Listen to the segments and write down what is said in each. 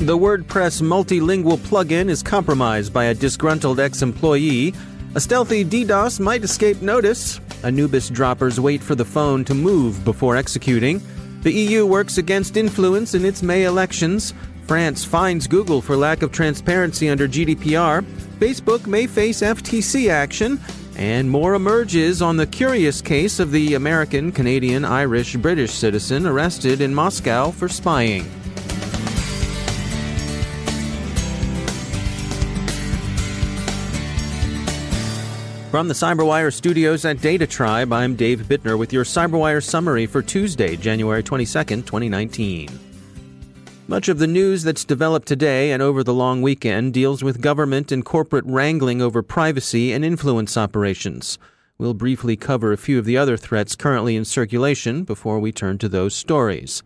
The WordPress multilingual plugin is compromised by a disgruntled ex employee. A stealthy DDoS might escape notice. Anubis droppers wait for the phone to move before executing. The EU works against influence in its May elections. France fines Google for lack of transparency under GDPR. Facebook may face FTC action. And more emerges on the curious case of the American, Canadian, Irish, British citizen arrested in Moscow for spying. From the CyberWire studios at Data Tribe, I'm Dave Bittner with your CyberWire summary for Tuesday, January 22nd, 2019. Much of the news that's developed today and over the long weekend deals with government and corporate wrangling over privacy and influence operations. We'll briefly cover a few of the other threats currently in circulation before we turn to those stories.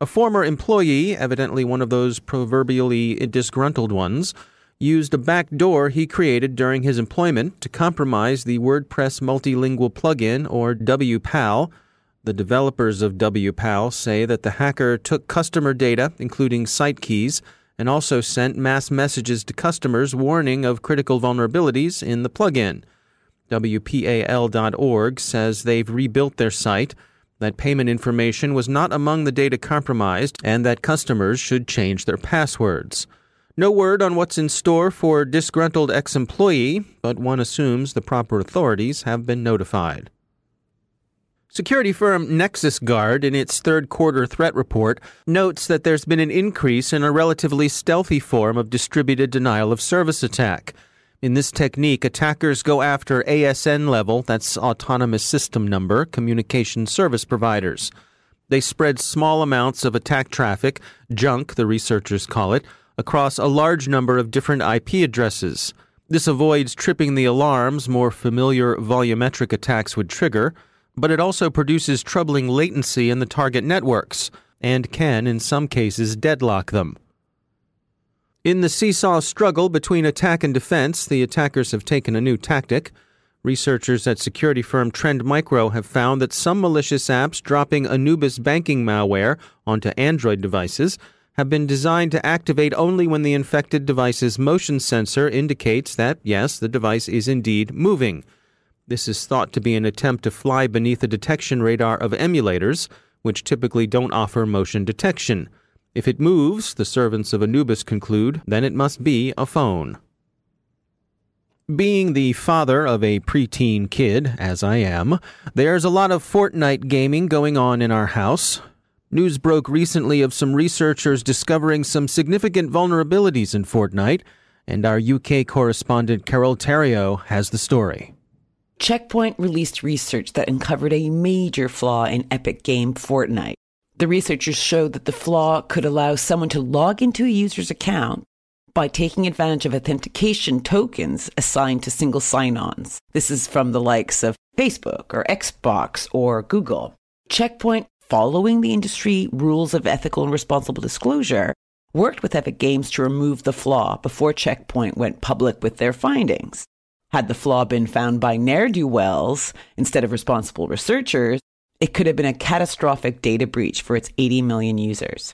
A former employee, evidently one of those proverbially disgruntled ones, used a back door he created during his employment to compromise the WordPress multilingual plugin, or WPML. The developers of WPML say that the hacker took customer data, including site keys, and also sent mass messages to customers warning of critical vulnerabilities in the plugin. WPML.org says they've rebuilt their site, that payment information was not among the data compromised, and that customers should change their passwords. No word on what's in store for disgruntled ex employee, but one assumes the proper authorities have been notified. Security firm Nexusguard, in its third quarter threat report, notes that there's been an increase in a relatively stealthy form of distributed denial of service attack. In this technique, attackers go after ASN level, that's Autonomous System Number, communication service providers. They spread small amounts of attack traffic, junk, the researchers call it, across a large number of different IP addresses. This avoids tripping the alarms more familiar volumetric attacks would trigger, but it also produces troubling latency in the target networks and can, in some cases, deadlock them. In the seesaw struggle between attack and defense, the attackers have taken a new tactic. Researchers at security firm Trend Micro have found that some malicious apps dropping Anubis banking malware onto Android devices have been designed to activate only when the infected device's motion sensor indicates that, yes, the device is indeed moving. This is thought to be an attempt to fly beneath the detection radar of emulators, which typically don't offer motion detection. If it moves, the servants of Anubis conclude, then it must be a phone. Being the father of a preteen kid, as I am, there's a lot of Fortnite gaming going on in our house. News broke recently of some researchers discovering some significant vulnerabilities in Fortnite, and our UK correspondent Carol Theriault has the story. Checkpoint released research that uncovered a major flaw in Epic game Fortnite. The researchers showed that the flaw could allow someone to log into a user's account by taking advantage of authentication tokens assigned to single sign ons. This is from the likes of Facebook or Xbox or Google. Checkpoint following the industry rules of ethical and responsible disclosure, worked with Epic Games to remove the flaw before Checkpoint went public with their findings. Had the flaw been found by ne'er do wells instead of responsible researchers, it could have been a catastrophic data breach for its 80 million users.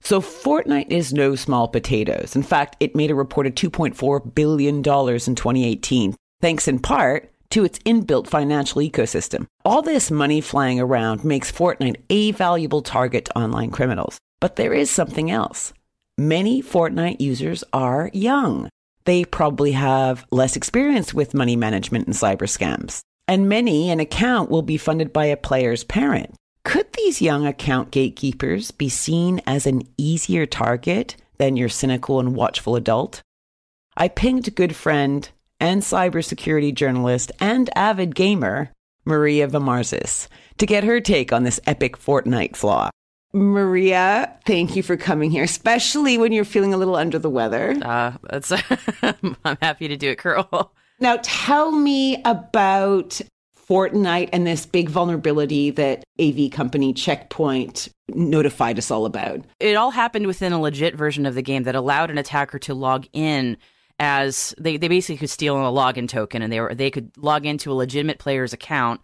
So Fortnite is no small potatoes. In fact, it made a reported $2.4 billion in 2018, thanks in part to its inbuilt financial ecosystem. All this money flying around makes Fortnite a valuable target to online criminals. But there is something else. Many Fortnite users are young. They probably have less experience with money management and cyber scams. and many an account will be funded by a player's parent. Could these young account gatekeepers be seen as an easier target than your cynical and watchful adult? I pinged good friend and cybersecurity journalist and avid gamer, Maria Varmazis, to get her take on this epic Fortnite flaw. Maria, thank you for coming here, especially when you're feeling a little under the weather. Uh, that's I'm happy to do it, Carol. Now, tell me about Fortnite and this big vulnerability that AV company Checkpoint notified us all about. It all happened within a legit version of the game that allowed an attacker to log in as they, they basically could steal a login token and they were they could log into a legitimate player's account.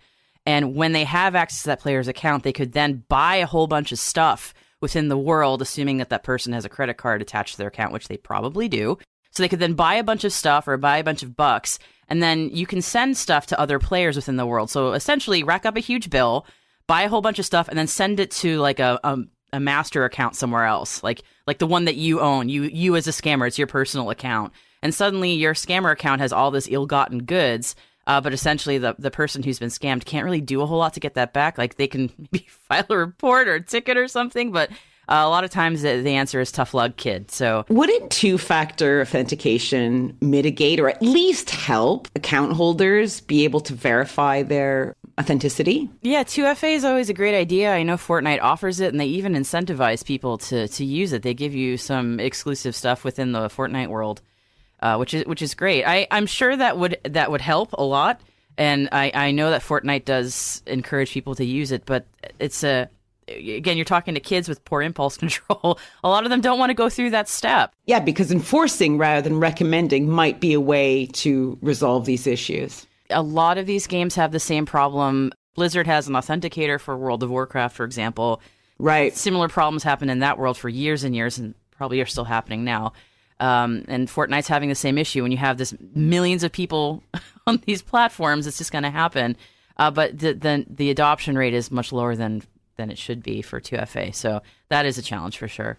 And when they have access to that player's account they could then buy a whole bunch of stuff within the world assuming that that person has a credit card attached to their account which they probably do. So they could then buy a bunch of stuff or buy a bunch of bucks. And then you can send stuff to other players within the world. So essentially rack up a huge bill buy a whole bunch of stuff and then send it to like a, a a master account somewhere else. Like like the one that you own. You you as a scammer it's your personal account and suddenly your scammer account has all this ill-gotten goods uh, but essentially the, the person who's been scammed can't really do a whole lot to get that back like they can maybe file a report or a ticket or something but uh, a lot of times the, the answer is tough luck kid so Wouldn't two factor authentication mitigate or at least help account holders be able to verify their authenticity? Yeah, 2FA is always a great idea. I know Fortnite offers it and they even incentivize people to, to use it. They give you some exclusive stuff within the Fortnite world, uh, which is which is great. I, I'm sure that would that would help a lot. And I, I know that Fortnite does encourage people to use it, but it's a again, you're talking to kids with poor impulse control. A lot of them don't want to go through that step. Yeah, because enforcing rather than recommending might be a way to resolve these issues. A lot of these games have the same problem. Blizzard has an authenticator for World of Warcraft, for example. Right. Similar problems happen in that world for years and years, and probably are still happening now. Um, and Fortnite's having the same issue. When you have this millions of people on these platforms, it's just going to happen. Uh, but the, the the adoption rate is much lower than than it should be for 2FA. So that is a challenge for sure.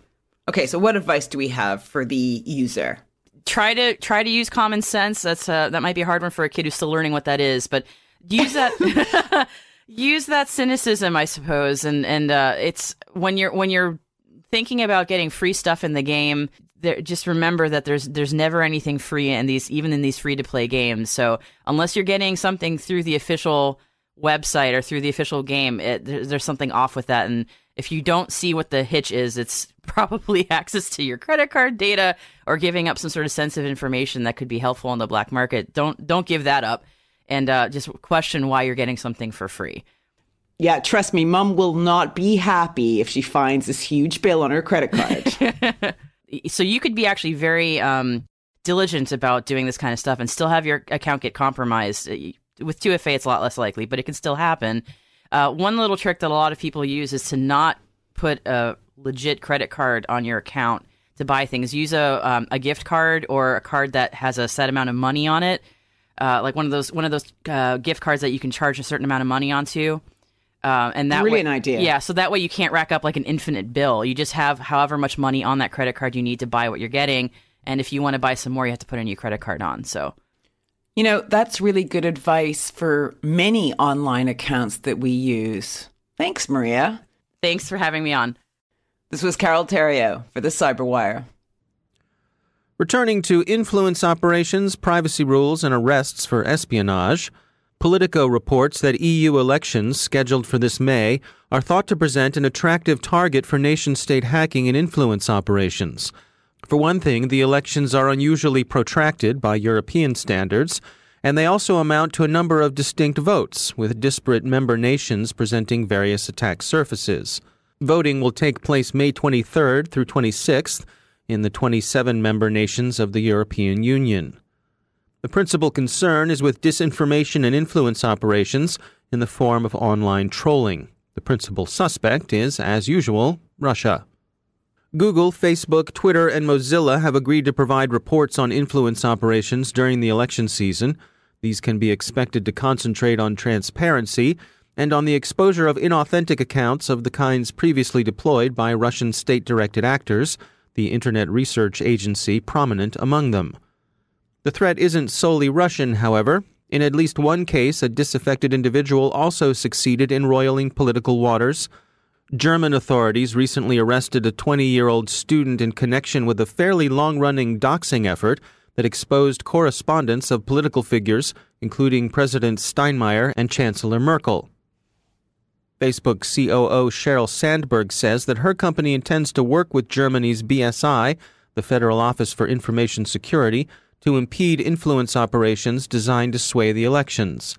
Okay, so what advice do we have for the user? Try to try to use common sense. That's uh, that might be a hard one for a kid who's still learning what that is, but use that use that cynicism, I suppose. And and uh, it's when you're when you're thinking about getting free stuff in the game. There, just remember that there's there's never anything free in these even in these free to play games. So unless you're getting something through the official website or through the official game, it, there's something off with that. And if you don't see what the hitch is, it's probably access to your credit card data or giving up some sort of sensitive information that could be helpful on the black market. Don't don't give that up, and uh, just question why you're getting something for free. Yeah, trust me, mom will not be happy if she finds this huge bill on her credit card. so you could be actually very um, diligent about doing this kind of stuff and still have your account get compromised with 2FA, it's a lot less likely, but it can still happen. Uh, one little trick that a lot of people use is to not put a legit credit card on your account to buy things. Use a um, a gift card or a card that has a set amount of money on it, uh, like one of those one of those uh, gift cards that you can charge a certain amount of money onto. Uh, and that Brilliant way, idea. Yeah, so that way you can't rack up like an infinite bill. You just have however much money on that credit card you need to buy what you're getting, and if you want to buy some more, you have to put a new credit card on. So You know, that's really good advice for many online accounts that we use. Thanks, Maria. thanks for having me on. This was Carol Theriault for the Cyberwire. Returning to influence operations, privacy rules, and arrests for espionage, Politico reports that EU elections scheduled for this May are thought to present an attractive target for nation state hacking and influence operations. For one thing, the elections are unusually protracted by European standards, and they also amount to a number of distinct votes, with disparate member nations presenting various attack surfaces. Voting will take place May 23rd through 26th in the 27 member nations of the European Union. The principal concern is with disinformation and influence operations in the form of online trolling. The principal suspect is, as usual, Russia. Google, Facebook, Twitter, and Mozilla have agreed to provide reports on influence operations during the election season. These can be expected to concentrate on transparency and on the exposure of inauthentic accounts of the kinds previously deployed by Russian state directed actors, the Internet Research Agency prominent among them. The threat isn't solely Russian, however. In at least one case, a disaffected individual also succeeded in roiling political waters. German authorities recently arrested a 20 year old student in connection with a fairly long running doxing effort that exposed correspondence of political figures, including President Steinmeier and Chancellor Merkel. Facebook COO Sheryl Sandberg says that her company intends to work with Germany's BSI, the Federal Office for Information Security, to impede influence operations designed to sway the elections.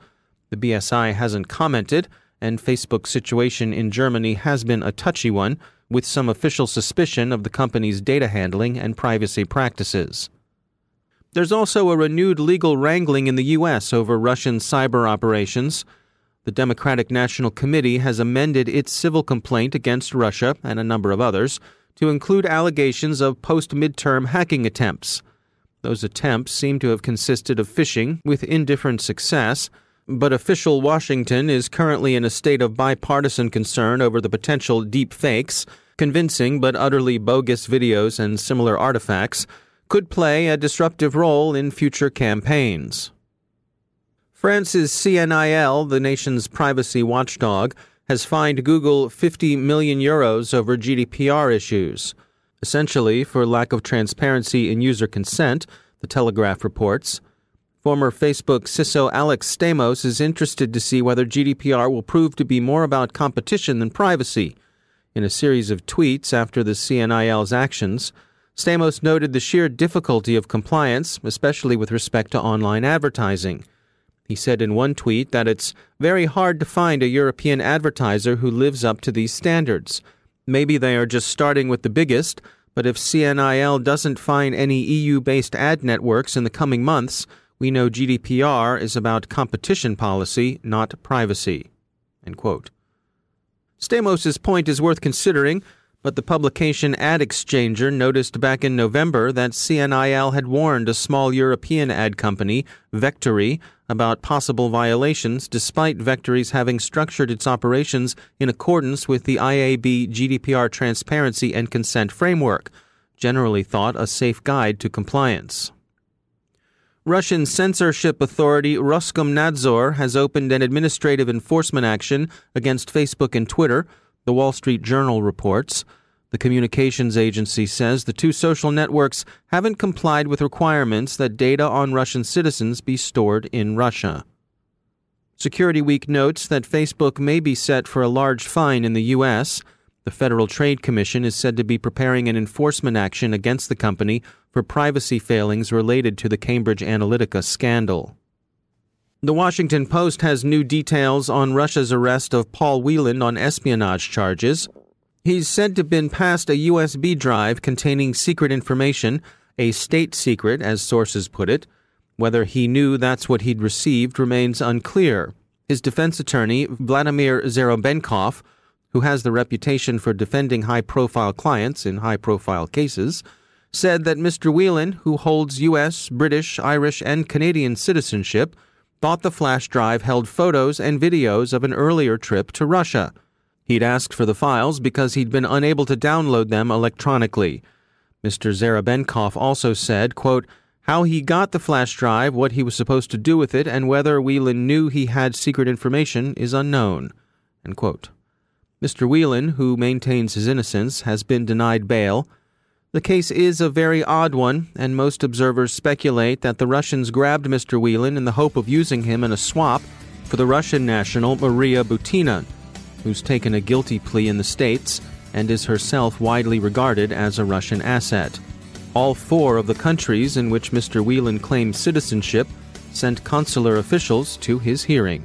The BSI hasn't commented, and Facebook's situation in Germany has been a touchy one, with some official suspicion of the company's data handling and privacy practices. There's also a renewed legal wrangling in the U.S. over Russian cyber operations. The Democratic National Committee has amended its civil complaint against Russia and a number of others to include allegations of post midterm hacking attempts. Those attempts seem to have consisted of phishing with indifferent success, but official Washington is currently in a state of bipartisan concern over the potential deep fakes, convincing but utterly bogus videos and similar artifacts could play a disruptive role in future campaigns. France's CNIL, the nation's privacy watchdog, has fined Google 50 million euros over GDPR issues. Essentially, for lack of transparency in user consent, the Telegraph reports. Former Facebook CISO Alex Stamos is interested to see whether GDPR will prove to be more about competition than privacy. In a series of tweets after the CNIL's actions, Stamos noted the sheer difficulty of compliance, especially with respect to online advertising. He said in one tweet that it's very hard to find a European advertiser who lives up to these standards. Maybe they are just starting with the biggest, but if CNIL doesn't find any EU based ad networks in the coming months, we know GDPR is about competition policy, not privacy. Stamos's point is worth considering but the publication AdExchanger noticed back in November that CNIL had warned a small European ad company, Vectaury, about possible violations despite Vectaury's having structured its operations in accordance with the IAB GDPR transparency and consent framework, generally thought a safe guide to compliance. Russian censorship authority Roskomnadzor has opened an administrative enforcement action against Facebook and Twitter the Wall Street Journal reports. The communications agency says the two social networks haven't complied with requirements that data on Russian citizens be stored in Russia. Security Week notes that Facebook may be set for a large fine in the U.S. The Federal Trade Commission is said to be preparing an enforcement action against the company for privacy failings related to the Cambridge Analytica scandal. The Washington Post has new details on Russia's arrest of Paul Whelan on espionage charges. He's said to have been passed a USB drive containing secret information, a state secret, as sources put it. Whether he knew that's what he'd received remains unclear. His defense attorney, Vladimir Zherebenkov, who has the reputation for defending high profile clients in high profile cases, said that Mr. Whelan, who holds U.S., British, Irish, and Canadian citizenship, thought the flash drive held photos and videos of an earlier trip to Russia. He'd asked for the files because he'd been unable to download them electronically. Mr. Zherebenkov also said, quote, how he got the flash drive, what he was supposed to do with it, and whether Whelan knew he had secret information is unknown. Mr. Whelan, who maintains his innocence, has been denied bail. The case is a very odd one, and most observers speculate that the Russians grabbed Mr. Whelan in the hope of using him in a swap for the Russian national Maria Butina, who's taken a guilty plea in the States and is herself widely regarded as a Russian asset. All four of the countries in which Mr. Whelan claimed citizenship sent consular officials to his hearing.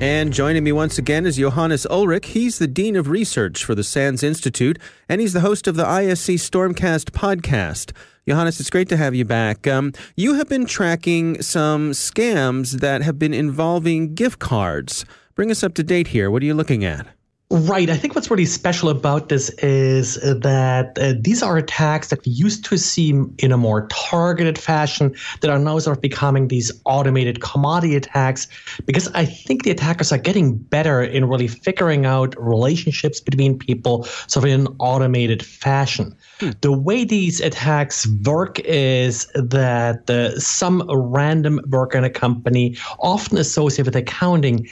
And joining me once again is Johannes Ullrich. He's the Dean of Research for the SANS Institute, and he's the host of the ISC Stormcast podcast. Johannes, it's great to have you back. Um, you have been tracking some scams that have been involving gift cards. Bring us up to date here. What are you looking at? Right. I think what's really special about this is that uh, these are attacks that we used to see in a more targeted fashion that are now sort of becoming these automated commodity attacks because I think the attackers are getting better in really figuring out relationships between people sort of in an automated fashion. Hmm. The way these attacks work is that uh, some random worker in a company, often associated with accounting,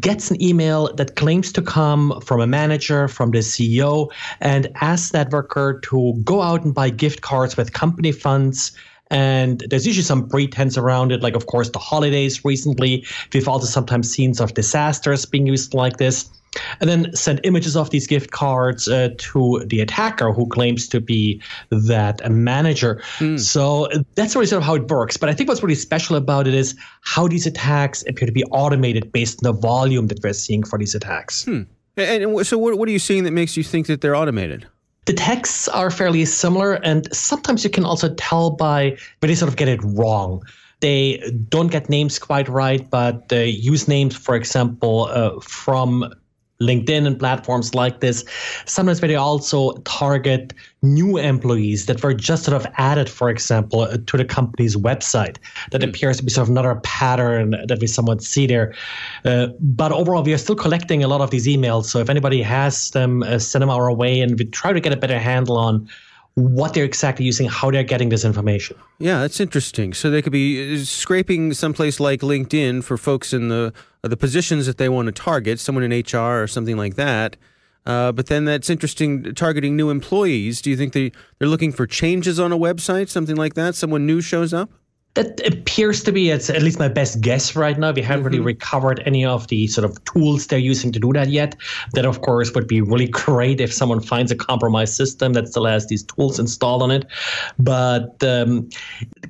gets an email that claims to come from a manager, from the CEO, and asks that worker to go out and buy gift cards with company funds. And there's usually some pretense around it, like, of course, the holidays recently. We've also sometimes seen of disasters being used like this and then send images of these gift cards uh, to the attacker who claims to be that manager. Mm. So that's really sort of how it works. But I think what's really special about it is how these attacks appear to be automated based on the volume that we're seeing for these attacks. Hmm. And so, what, what are you seeing that makes you think that they're automated? The texts are fairly similar, and sometimes you can also tell by when they sort of get it wrong they don't get names quite right, but they use names, for example, uh, from LinkedIn and platforms like this, sometimes where they also target new employees that were just sort of added, for example, uh, to the company's website. That hmm. appears to be sort of another pattern that we somewhat see there. Uh, but overall, we are still collecting a lot of these emails. So if anybody has them, uh, send them our way, and we try to get a better handle on what they're exactly using, how they're getting this information. Yeah, that's interesting. So they could be uh, scraping someplace like LinkedIn for folks in the uh, the positions that they want to target, someone in HR or something like that. Uh, but then that's interesting targeting new employees. Do you think they, they're looking for changes on a website, something like that? Someone new shows up? That appears to be, it's at least my best guess right now. We haven't mm-hmm. really recovered any of the sort of tools they're using to do that yet. That, of course, would be really great if someone finds a compromised system that still has these tools installed on it. But um,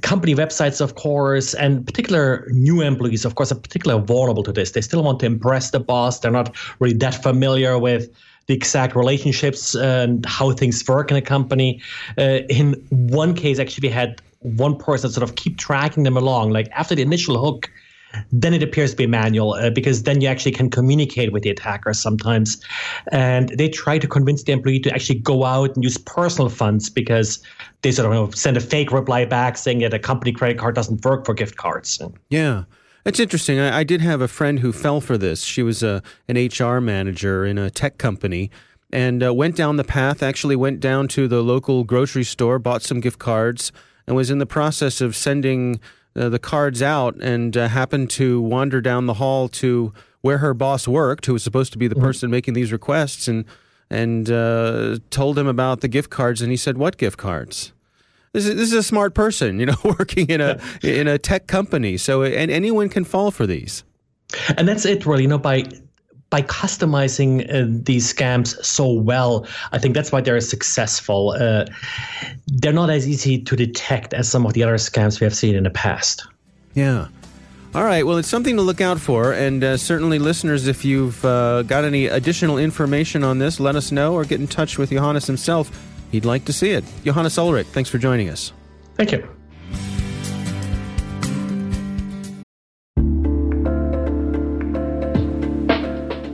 company websites, of course, and particular new employees, of course, are particularly vulnerable to this. They still want to impress the boss. They're not really that familiar with the exact relationships and how things work in a company. Uh, in one case, actually, we had one person sort of keep tracking them along. Like after the initial hook, then it appears to be manual uh, because then you actually can communicate with the attacker sometimes. And they try to convince the employee to actually go out and use personal funds because they sort of you know, send a fake reply back saying that a company credit card doesn't work for gift cards. Yeah. It's interesting. I, I did have a friend who fell for this. She was a, an HR manager in a tech company and uh, went down the path, actually went down to the local grocery store, bought some gift cards and was in the process of sending uh, the cards out and uh, happened to wander down the hall to where her boss worked, who was supposed to be the mm-hmm. person making these requests, and and uh, told him about the gift cards, and he said, "What gift cards?" This is, this is a smart person, you know, working in a in a tech company. So and anyone can fall for these. And that's it, really. You know, by by customizing uh, these scams so well, I think that's why they're successful. Uh, they're not as easy to detect as some of the other scams we have seen in the past. Yeah. All right. Well, it's something to look out for. And uh, certainly, listeners, if you've uh, got any additional information on this, let us know or get in touch with Johannes himself. He'd like to see it. Johannes Ullrich, thanks for joining us. Thank you.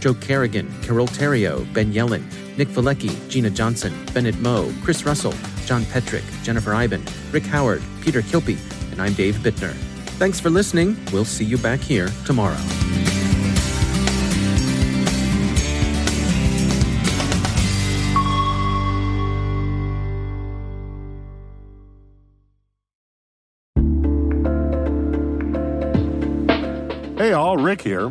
Joe Carrigan, Carol Theriault, Ben Yelin, Nick Veliky, Gina Johnson, Bennett Moe, Chris Russell, John Petrik, Jennifer Eiben, Rick Howard, Peter Kilpe, and I'm Dave Bittner. Thanks for listening. We'll see you back here tomorrow. Hey all, Rick here.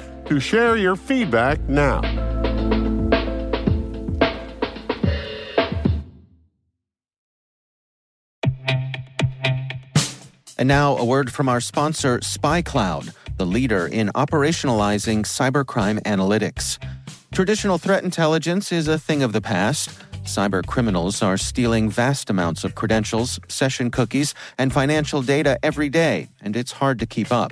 to share your feedback now. And now, a word from our sponsor, SpyCloud, the leader in operationalizing cybercrime analytics. Traditional threat intelligence is a thing of the past. Cyber criminals are stealing vast amounts of credentials, session cookies, and financial data every day, and it's hard to keep up.